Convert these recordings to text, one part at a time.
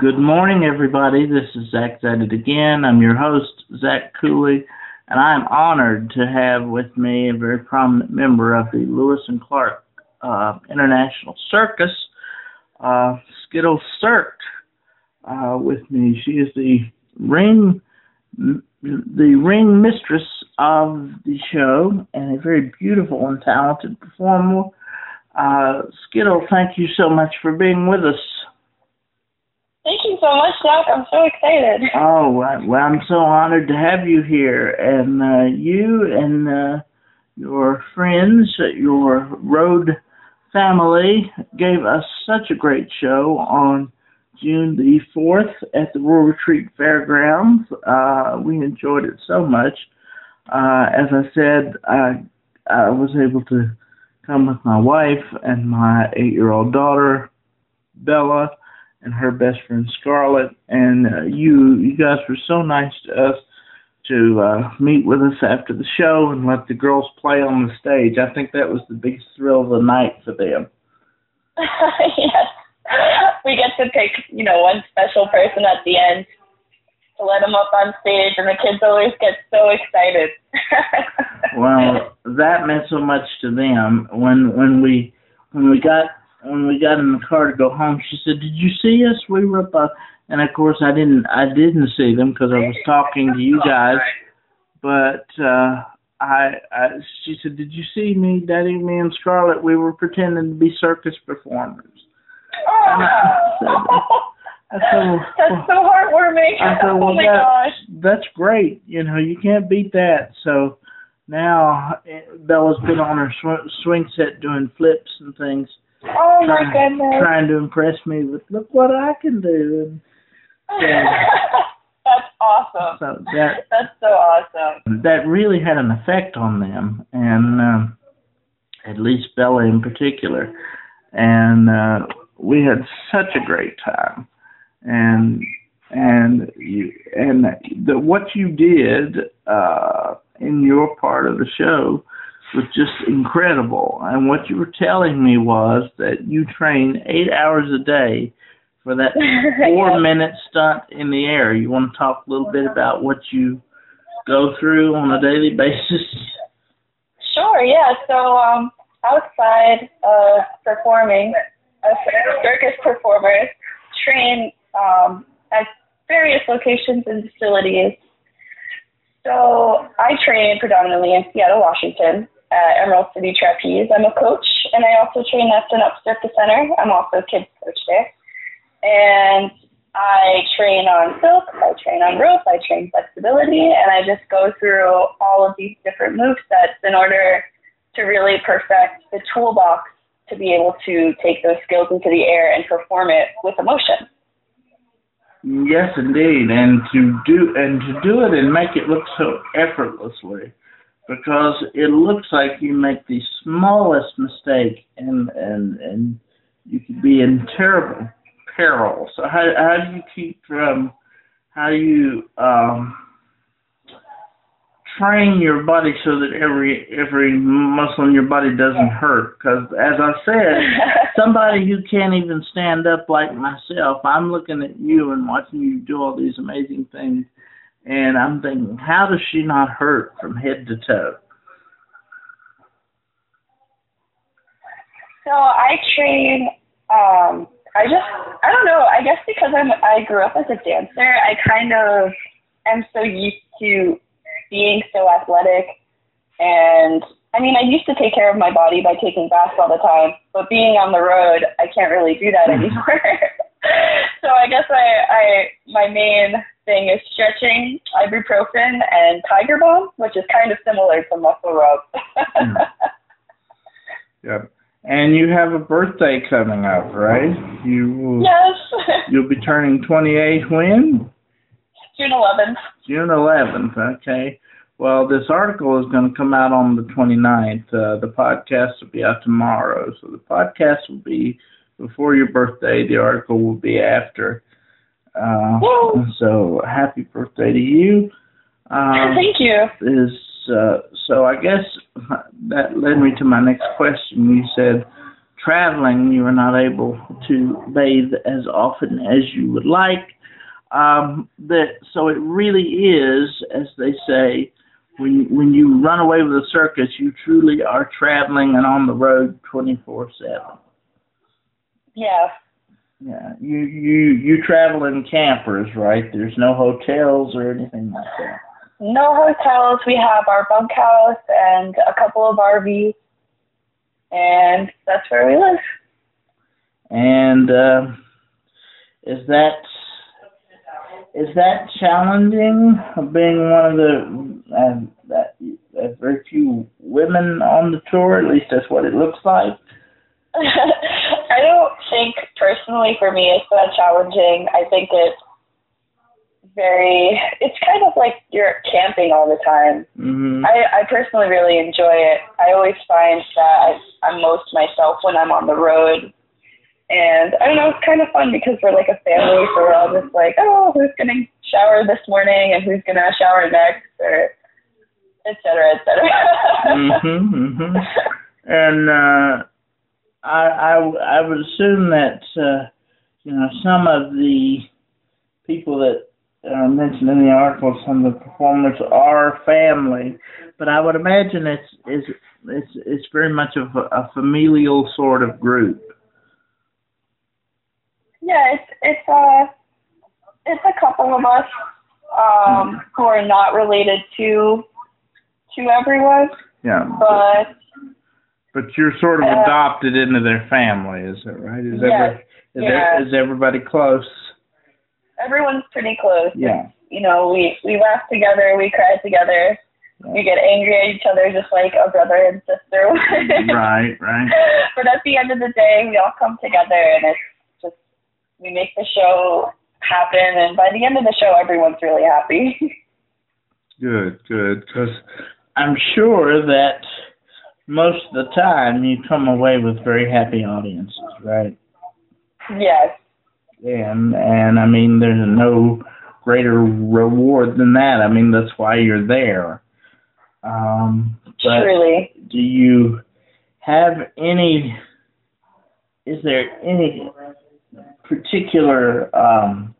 Good morning, everybody. This is Zach Zetted again. I'm your host, Zach Cooley, and I'm honored to have with me a very prominent member of the Lewis and Clark uh, International Circus, uh, Skyttle Cirque, uh, with me. She is the ring, the ring mistress of the show, and a very beautiful and talented performer. Uh, Skyttle, thank you so much for being with us. Thank you so much, Doc. I'm so excited. Oh, well, I'm so honored to have you here. And uh, you and uh, your friends, your road family, gave us such a great show on June the 4th at the Rural Retreat Fairgrounds. Uh, we enjoyed it so much. Uh, as I said, I, I was able to come with my wife and my eight year old daughter, Bella and her best friend Scarlett. And uh, you, you guys were so nice to us to uh, meet with us after the show and let the girls play on the stage. I think that was the biggest thrill of the night for them. yes, we get to pick, you know, one special person at the end to let them up on stage, and the kids always get so excited. well, that meant so much to them when when we when we got when we got in the car to go home, she said, "Did you see us? We were up." Uh, and of course, I didn't. I didn't see them because I was talking to you guys. But uh, I, I, she said, "Did you see me, Daddy, me and Scarlett? We were pretending to be circus performers." Oh. I said, I said, well, that's so heartwarming. I said, oh well, oh my that, gosh. That's great. You know, you can't beat that. So now eh, Bella's been on her sw- swing set doing flips and things Oh my trying, goodness. Trying to impress me with look what I can do. And, That's awesome. So that That's so awesome. That really had an effect on them, and um, at least Bella in particular. And uh, we had such a great time, and and you and the what you did uh, in your part of the show was just incredible. And what you were telling me was that you train eight hours a day for that four minute stunt in the air. You want to talk a little bit about what you go through on a daily basis? Sure, yeah. So um, outside of performing, uh, circus performers train um, at various locations and facilities. So I train predominantly in Seattle, Washington, at Emerald City Trapeze. I'm a coach, and I also train at an Up Circus Center. I'm also a kids coach there. And I train on silk, I train on rope, I train flexibility, and I just go through all of these different move sets in order to really perfect the toolbox to be able to take those skills into the air and perform it with emotion. Yes, indeed, and to do and to do it and make it look so effortlessly because it looks like you make the smallest mistake and and and you could be in terrible peril. So how how do you keep from how do you um train your body so that every every muscle in your body doesn't hurt because as i said somebody who can't even stand up like myself i'm looking at you and watching you do all these amazing things and I'm thinking, how does she not hurt from head to toe? So I train. Um, I just, I don't know. I guess because I'm, I grew up as a dancer, I kind of am so used to being so athletic. And I mean, I used to take care of my body by taking baths all the time, but being on the road, I can't really do that anymore. so I guess I, I, my main thing is stretching, ibuprofen, and Tiger Balm, which is kind of similar to muscle rub. mm. Yep. And you have a birthday coming up, right? You yes. you'll be turning 28 when? June 11th. June 11th. Okay. Well, this article is going to come out on the 29th. Uh, the podcast will be out tomorrow. So the podcast will be before your birthday. The article will be after. Uh, so happy birthday to you. Um, Thank you. Is uh, so I guess that led me to my next question. You said traveling, you are not able to bathe as often as you would like. Um, that so it really is, as they say, when when you run away with a circus, you truly are traveling and on the road twenty four seven. Yeah. Yeah, you you you travel in campers, right? There's no hotels or anything like that. No hotels. We have our bunkhouse and a couple of RVs, and that's where we live. And uh, is that is that challenging? Being one of the uh, that uh, very few women on the tour, at least that's what it looks like. I don't think personally for me it's that challenging. I think it's very it's kind of like you're camping all the time. Mm-hmm. I, I personally really enjoy it. I always find that I, I'm most myself when I'm on the road. And I don't know, it's kind of fun because we're like a family, so we're all just like, oh, who's gonna shower this morning and who's gonna shower next, or et cetera, et cetera. mm-hmm, mm-hmm. And uh, I, I I would assume that uh, you know some of the people that uh, mentioned in the article, some of the performers are family, but I would imagine it's it's it's it's very much of a, a familial sort of group. Yeah, it's it's a uh, it's a couple of us um, who are not related to to everyone. Yeah. But but you're sort of uh, adopted into their family, is that right? Is yes, every, is, yeah. there, is everybody close? Everyone's pretty close. Yeah. You know, we we laugh together, we cry together, yeah. we get angry at each other just like a brother and sister. would. right, right. But at the end of the day, we all come together, and it's just we make the show happen, and by the end of the show, everyone's really happy. good, good, because I'm sure that most of the time you come away with very happy audiences, right? Yes. And and I mean, there's no greater reward than that. I mean, that's why you're there. Um, but Truly. Do you have any? Is there any particular um,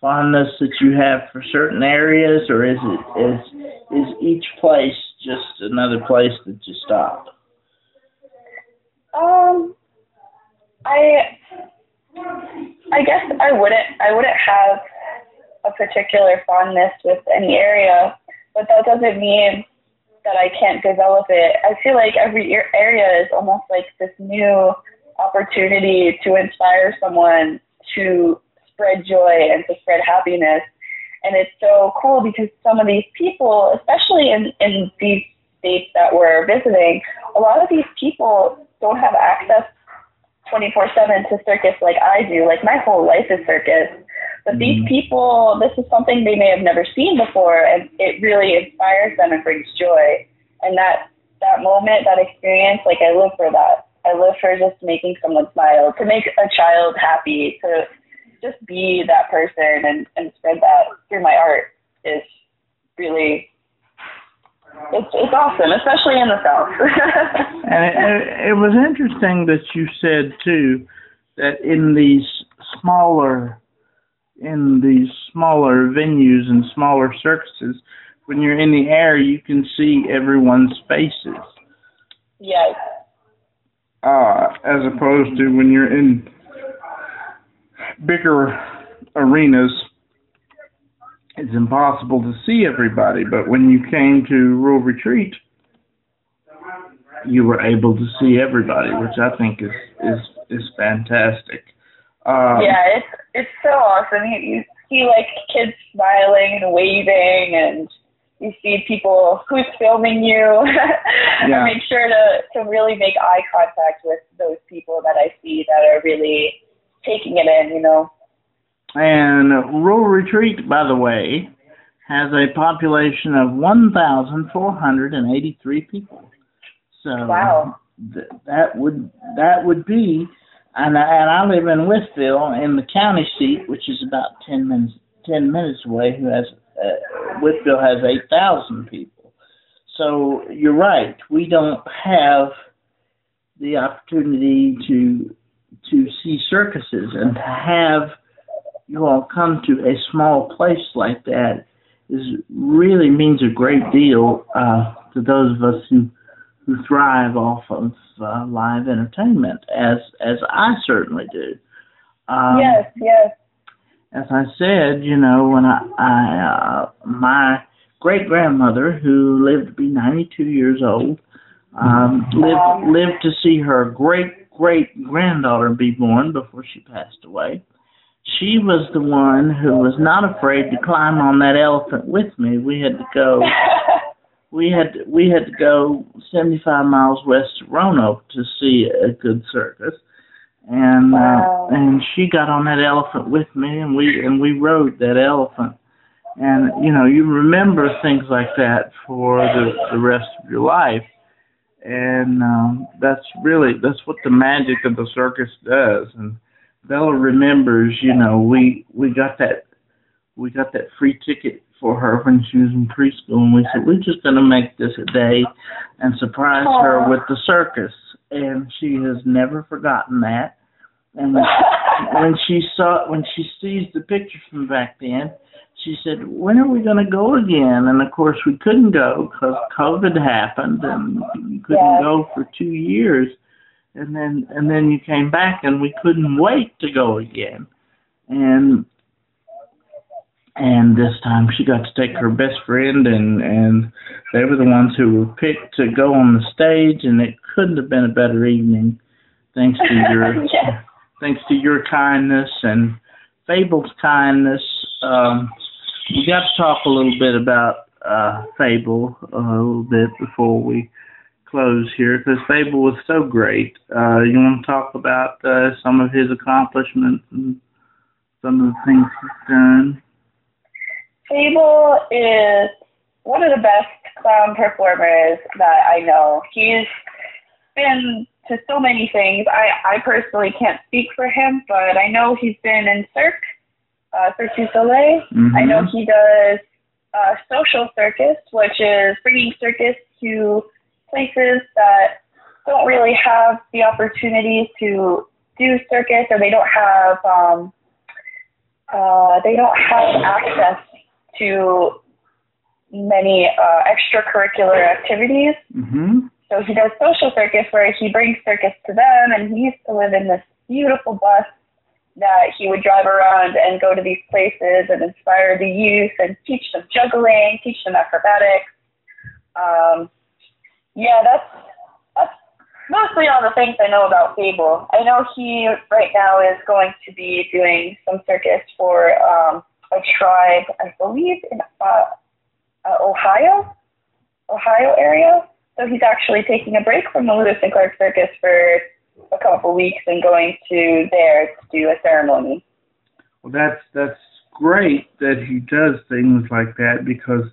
fondness that you have for certain areas, or is it is is each place just another place that you stop? Um, I I guess I wouldn't I wouldn't have a particular fondness with any area, but that doesn't mean that I can't develop it. I feel like every area is almost like this new opportunity to inspire someone to spread joy and to spread happiness. And it's so cool because some of these people, especially in, in these states that we're visiting, a lot of these people don't have access 24 7 to circus like I do. Like my whole life is circus. But mm-hmm. these people, this is something they may have never seen before, and it really inspires them and brings joy. And that that moment, that experience, like I live for that. I live for just making someone smile, to make a child happy, to just be that person and, and spread that through my art is really it's it's awesome, especially in the south. and it, it was interesting that you said too that in these smaller in these smaller venues and smaller circuses, when you're in the air, you can see everyone's faces. Yes. Uh, as opposed to when you're in bigger arenas, it's impossible to see everybody. But when you came to Rural Retreat, you were able to see everybody, which I think is is is fantastic. Um, yeah, it's it's so awesome. You, you see like kids smiling and waving, and you see people who's filming you. yeah. make sure to to really make eye contact with those people that I see that are really taking it in. You know. And Rural Retreat, by the way, has a population of 1,483 people. So wow. th- that would that would be, and I, and I live in Wytheville in the county seat, which is about 10 minutes 10 minutes away. Who has uh, Wytheville has 8,000 people. So you're right. We don't have the opportunity to to see circuses and to have you all come to a small place like that is really means a great deal uh, to those of us who who thrive off of uh, live entertainment, as as I certainly do. Um, yes, yes. As I said, you know, when I, I uh, my great grandmother, who lived to be 92 years old, um, lived lived to see her great great granddaughter be born before she passed away she was the one who was not afraid to climb on that elephant with me. We had to go. we had to, we had to go 75 miles west of Roanoke to see a good circus, and uh, wow. uh, and she got on that elephant with me, and we and we rode that elephant. And you know, you remember things like that for the the rest of your life, and um, that's really that's what the magic of the circus does. And Bella remembers, you know, we we got that we got that free ticket for her when she was in preschool, and we said we're just going to make this a day and surprise Aww. her with the circus, and she has never forgotten that. And when she saw when she sees the picture from back then, she said, "When are we going to go again?" And of course, we couldn't go because COVID happened, and we couldn't go for two years and then and then you came back and we couldn't wait to go again and and this time she got to take her best friend and and they were the ones who were picked to go on the stage and it couldn't have been a better evening thanks to your yes. thanks to your kindness and fable's kindness um we got to talk a little bit about uh fable a little bit before we close here because Fable was so great. Uh, you want to talk about uh, some of his accomplishments and some of the things he's done? Fable is one of the best clown performers that I know. He's been to so many things. I, I personally can't speak for him, but I know he's been in Cirque, uh, Cirque du Soleil. Mm-hmm. I know he does uh, social circus, which is bringing circus to places that don't really have the opportunity to do circus or they don't have um, uh, they don't have access to many uh, extracurricular activities. Mm-hmm. So he does social circus where he brings circus to them, and he used to live in this beautiful bus that he would drive around and go to these places and inspire the youth and teach them juggling, teach them acrobatics. Um, yeah, that's that's mostly all the things I know about Fable. I know he right now is going to be doing some circus for um, a tribe, I believe, in uh, uh, Ohio, Ohio area. So he's actually taking a break from the Lewis and Clark Circus for a couple weeks and going to there to do a ceremony. Well, that's that's great that he does things like that because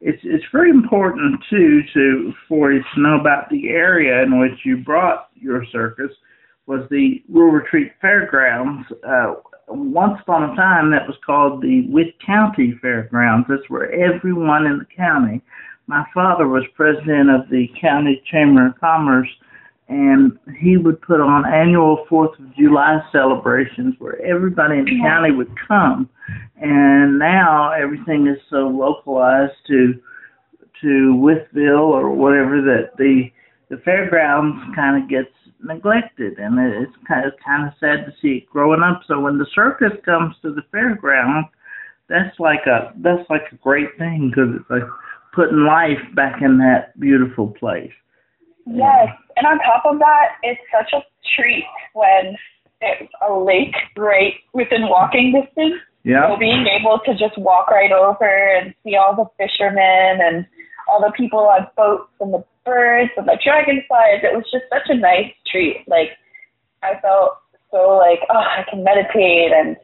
it's it's very important too to for you to know about the area in which you brought your circus was the Rural Retreat Fairgrounds. Uh, once upon a time, that was called the Wythe County Fairgrounds. That's where everyone in the county. My father was president of the county chamber of commerce, and he would put on annual Fourth of July celebrations where everybody in the county would come. And now everything is so localized to to Wytheville or whatever that the the fairgrounds kind of gets neglected, and it's kind of kind of sad to see it growing up. So when the circus comes to the fairgrounds, that's like a that's like a great thing because it's like putting life back in that beautiful place. Yes, and on top of that, it's such a treat when it's a lake right within walking distance. Yeah. So being able to just walk right over and see all the fishermen and all the people on boats and the birds and the dragonflies, it was just such a nice treat. Like I felt so like, oh, I can meditate and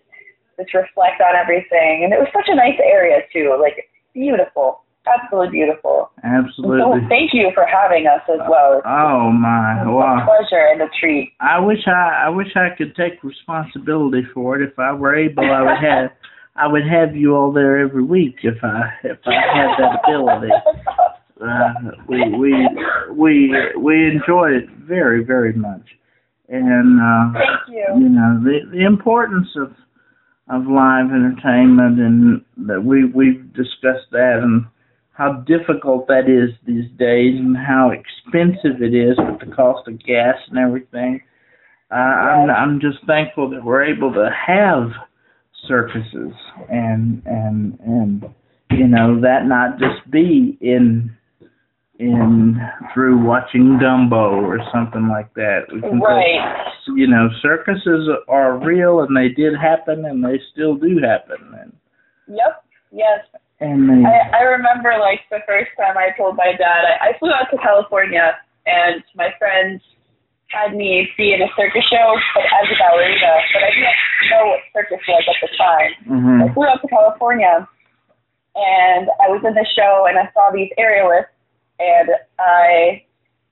just reflect on everything. And it was such a nice area too, like beautiful absolutely beautiful. Absolutely. So thank you for having us as well. It's, oh my, wow. a pleasure and a treat. I wish I I wish I could take responsibility for it. If I were able, I would have I would have you all there every week if I if I had that ability. uh, we we we we enjoyed it very very much, and uh, Thank you. you know the the importance of of live entertainment and that we we've discussed that and how difficult that is these days and how expensive it is with the cost of gas and everything. Uh, I'm I'm just thankful that we're able to have circuses and and and you know that not just be in in through watching Dumbo or something like that. We can go- Right. you know, circuses are real and they did happen and they still do happen and Yep. Yes. And they I, I remember like the first time I told my dad I, I flew out to California and my friends had me be in a circus show but as a ballerina, but I didn't know what circus was at the time. mhm I flew out to California and I was in the show and I saw these aerialists and I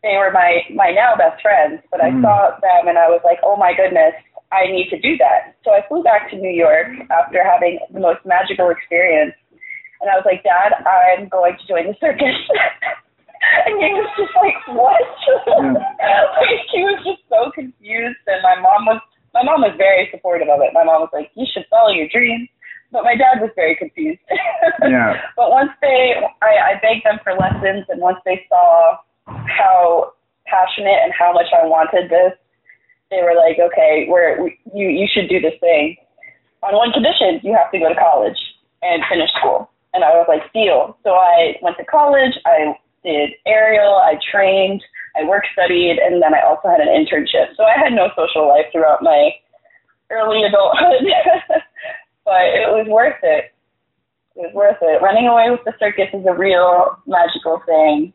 they were my my now best friends, but I Mm. saw them and I was like, Oh my goodness, I need to do that. So I flew back to New York after having the most magical experience and I was like, Dad, I'm going to join the circus And he was just like, What? like, he was just so confused and my mom was my mom was very supportive of it. My mom was like, You should follow your dreams but my dad was very confused. Yeah. But once they, I, I begged them for lessons, and once they saw how passionate and how much I wanted this, they were like, "Okay, we're we, you you should do this thing. On one condition, you have to go to college and finish school." And I was like, "Deal." So I went to college. I did aerial. I trained. I work studied, and then I also had an internship. So I had no social life throughout my early adulthood. but it was worth it. It was worth it. Running away with the circus is a real magical thing.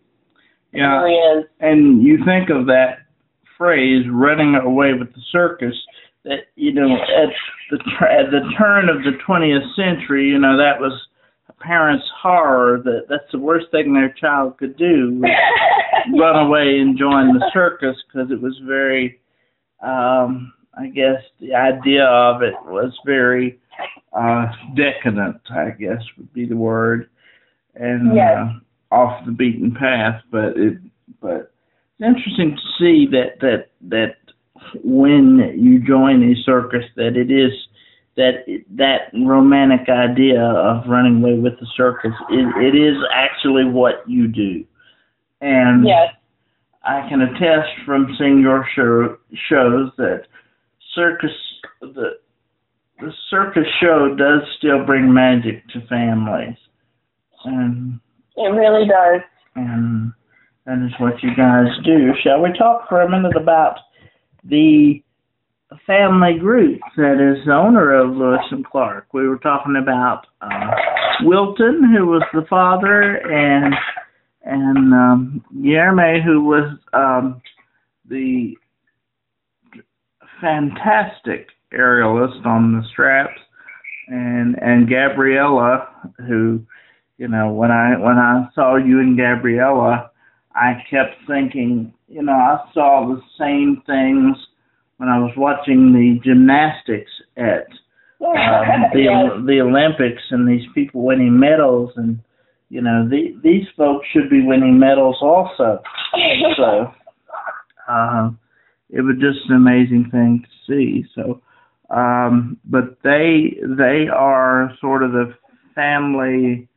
It Yeah. really is. And you think of that phrase running away with the circus that you know at the tr- at the turn of the 20th century, you know that was parent's horror that that's the worst thing their child could do run away and join the circus because it was very um I guess the idea of it was very uh decadent, I guess would be the word. And Yes. uh, off the beaten path, but it but it's interesting to see that that that when you join a circus that it is that that romantic idea of running away with the circus it, it is actually what you do and yes. I can attest from seeing your show shows that circus the the circus show does still bring magic to families and It really does. and that is what you guys do. Shall we talk for a minute about the family group that is the owner of Lewis and Clark? We were talking about uh, Wilton, who was the father, and and um, Guilherme, who was um, the fantastic aerialist on the straps, and and Gabriella, who you know when I when I saw you and Gabriella, I kept thinking, you know, I saw the same things when I was watching the gymnastics at um, the the Olympics and these people winning medals and you know the, these folks should be winning medals also. So uh, it was just an amazing thing to see. So, um, but they they are sort of the family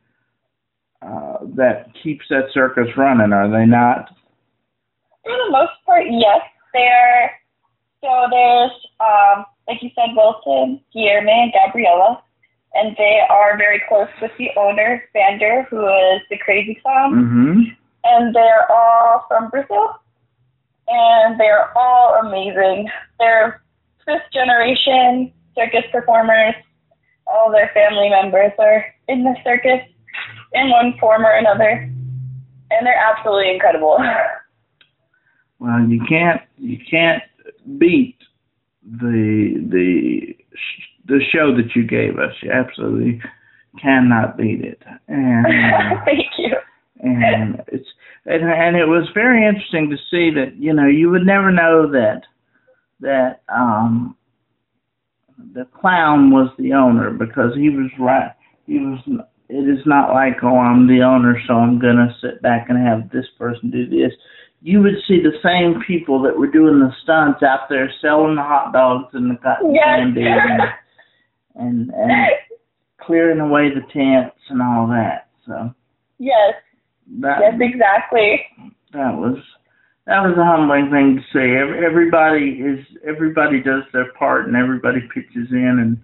uh, that keeps that circus running, are they not? For the most part, yes. They're so there's um like you said, Wilson, Guilherme, and Gabriella, and they are very close with the owner, Vander, who is the crazy clown. Mm-hmm. and they're all from Brazil, and they're all amazing. They're fifth generation circus performers. All their family members are in the circus in one form or another, and they're absolutely incredible. Well, you can't you can't beat the the the show that you gave us. You absolutely cannot beat it. And uh, Thank you. and it's and, and it was very interesting to see that you know you would never know that that um the clown was the owner because he was right he was it is not like oh I'm the owner, so I'm gonna sit back and have this person do this. You would see the same people that were doing the stunts out there selling the hot dogs and the cotton Yes. candy and, and and clearing away the tents and all that. So yes, that yes, exactly. that was that was a humbling thing to see. Ev- Everybody is everybody does their part and everybody pitches in and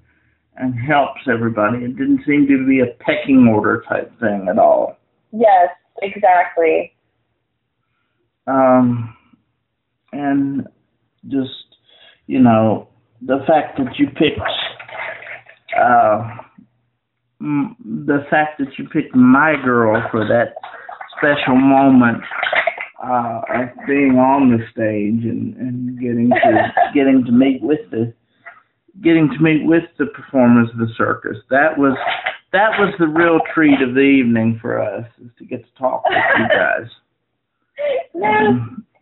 and helps everybody. It didn't seem to be a pecking order type thing at all. Yes, exactly. Um, and just you know the fact that you picked uh, m- the fact that you picked my girl for that special moment uh, of being on the stage and, and getting to getting to meet with the getting to meet with the performers of the circus. That was that was the real treat of the evening for us is to get to talk with you guys.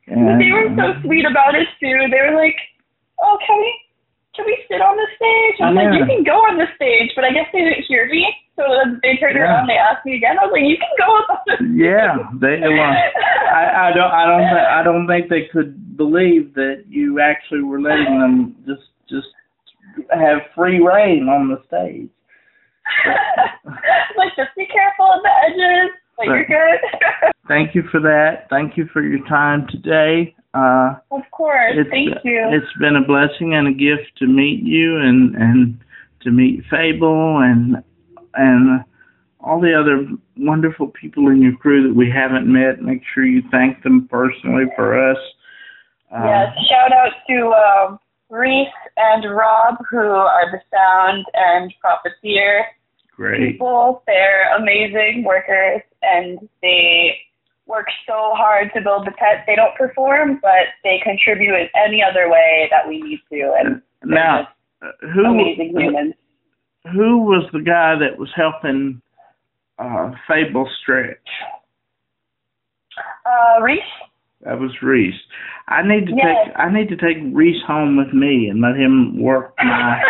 And, they were so sweet about it too. They were like, "Oh, can we, can we sit on the stage?" I was like, "You can go on the stage," but I guess they didn't hear me. So they turned Yeah. around, and they asked me again. I was like, "You can go on the stage." Yeah, they were. I, I don't. I don't. Th- I don't think they could believe that you actually were letting them just just have free rein on the stage. like, just be careful on the edges. Like, you're good. Thank you for that. Thank you for your time today. Uh, of course. Thank you. It's been a blessing and a gift to meet you and and to meet Fable and and all the other wonderful people in your crew that we haven't met. Make sure you thank them personally for us. Uh, Yes, shout out to um, Reese and Rob, who are the sound and profiteer Great. people. They're amazing workers, and they work so hard to build the pet. They don't perform, but they contribute in any other way that we need to. And Now, who amazing humans. who was the guy that was helping uh, Fable stretch? Uh, Reese, That was Reese. I need to Yes. take I need to take Reese home with me and let him work my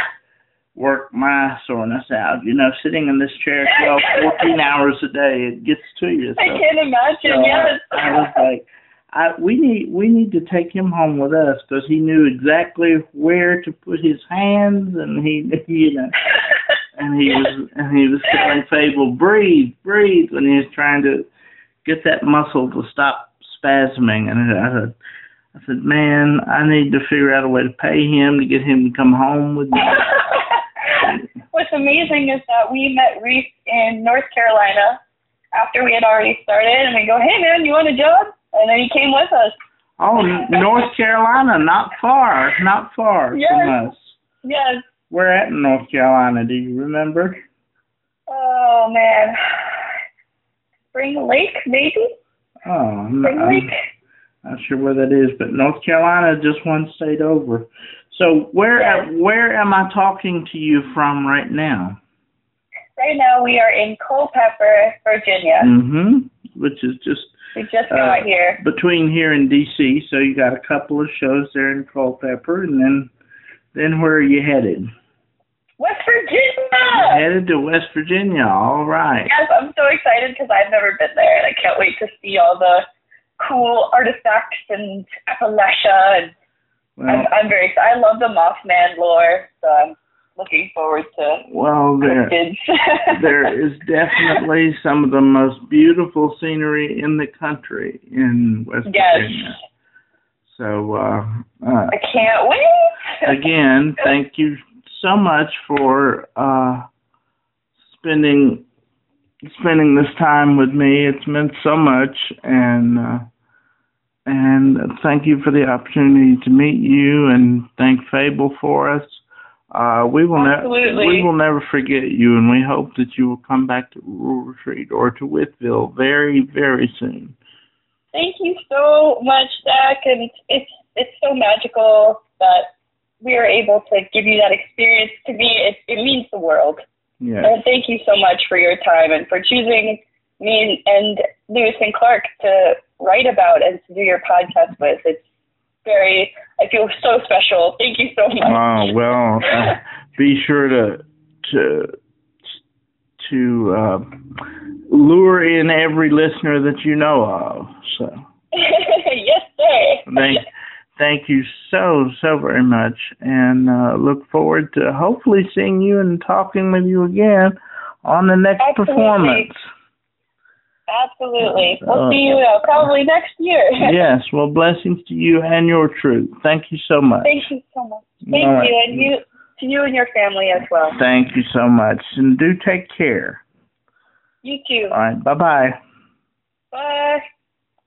work my soreness out. You know, sitting in this chair 12, 14 hours a day, it gets to you. So, I can't imagine. so yes. I was like, I we need we need to take him home with us because he knew exactly where to put his hands and he you know and he was and he was telling Fable breathe breathe when he was trying to get that muscle to stop spasming and I said I said man I need to figure out a way to pay him to get him to come home with me. What's amazing is that we met Reese in North Carolina after we had already started, and we go, "Hey man, you want a job?" And then he came with us. Oh, North Carolina, not far, not far Yes. from us. Yes. Where at in North Carolina? Do you remember? Oh man. Spring Lake, maybe. Oh, no, Spring I'm Lake. not sure where that is, but North Carolina, just one state over. So where Yes. where am I talking to you from right now? Right now we are in Culpeper, Virginia. Mm-hmm. Which is just We just Uh, got here. between here and DC. So you got a couple of shows there in Culpeper, and then then where are you headed? West Virginia. Headed to West Virginia. All right. Yes, I'm so excited because I've never been there, and I can't wait to see all the cool artifacts and Appalachia. And Well, I'm, I'm very excited. I love the Mothman lore, so I'm looking forward to well, there there is definitely some of the most beautiful scenery in the country in West Yes. Virginia. So uh, uh, I can't wait. again, thank you so much for uh, spending spending this time with me. It's meant so much, and uh, and thank you for the opportunity to meet you, and thank Fable for us. Uh, we will never we will never forget you, and we hope that you will come back to Rural Retreat or to Wytheville very very soon. Thank you so much, Zach, and it's it's so magical that we are able to give you that experience. To me, it it means the world. Yes. And thank you so much for your time and for choosing me and Lewis and Clark to write about and to do your podcast with. It's very, I feel so special. Thank you so much. Oh well, uh, be sure to to to uh, lure in every listener that you know of. So. yes, sir. thank, thank you so so very much, and uh, look forward to hopefully seeing you and talking with you again on the next Absolutely. performance. Absolutely. Uh, We'll see you uh, probably next year. yes, well, blessings to you and your troupe. Thank you so much. Thank you so much. Thank All right. you, and you to you and your family as well. Thank you so much, and do take care. You too. All right, bye bye. Bye.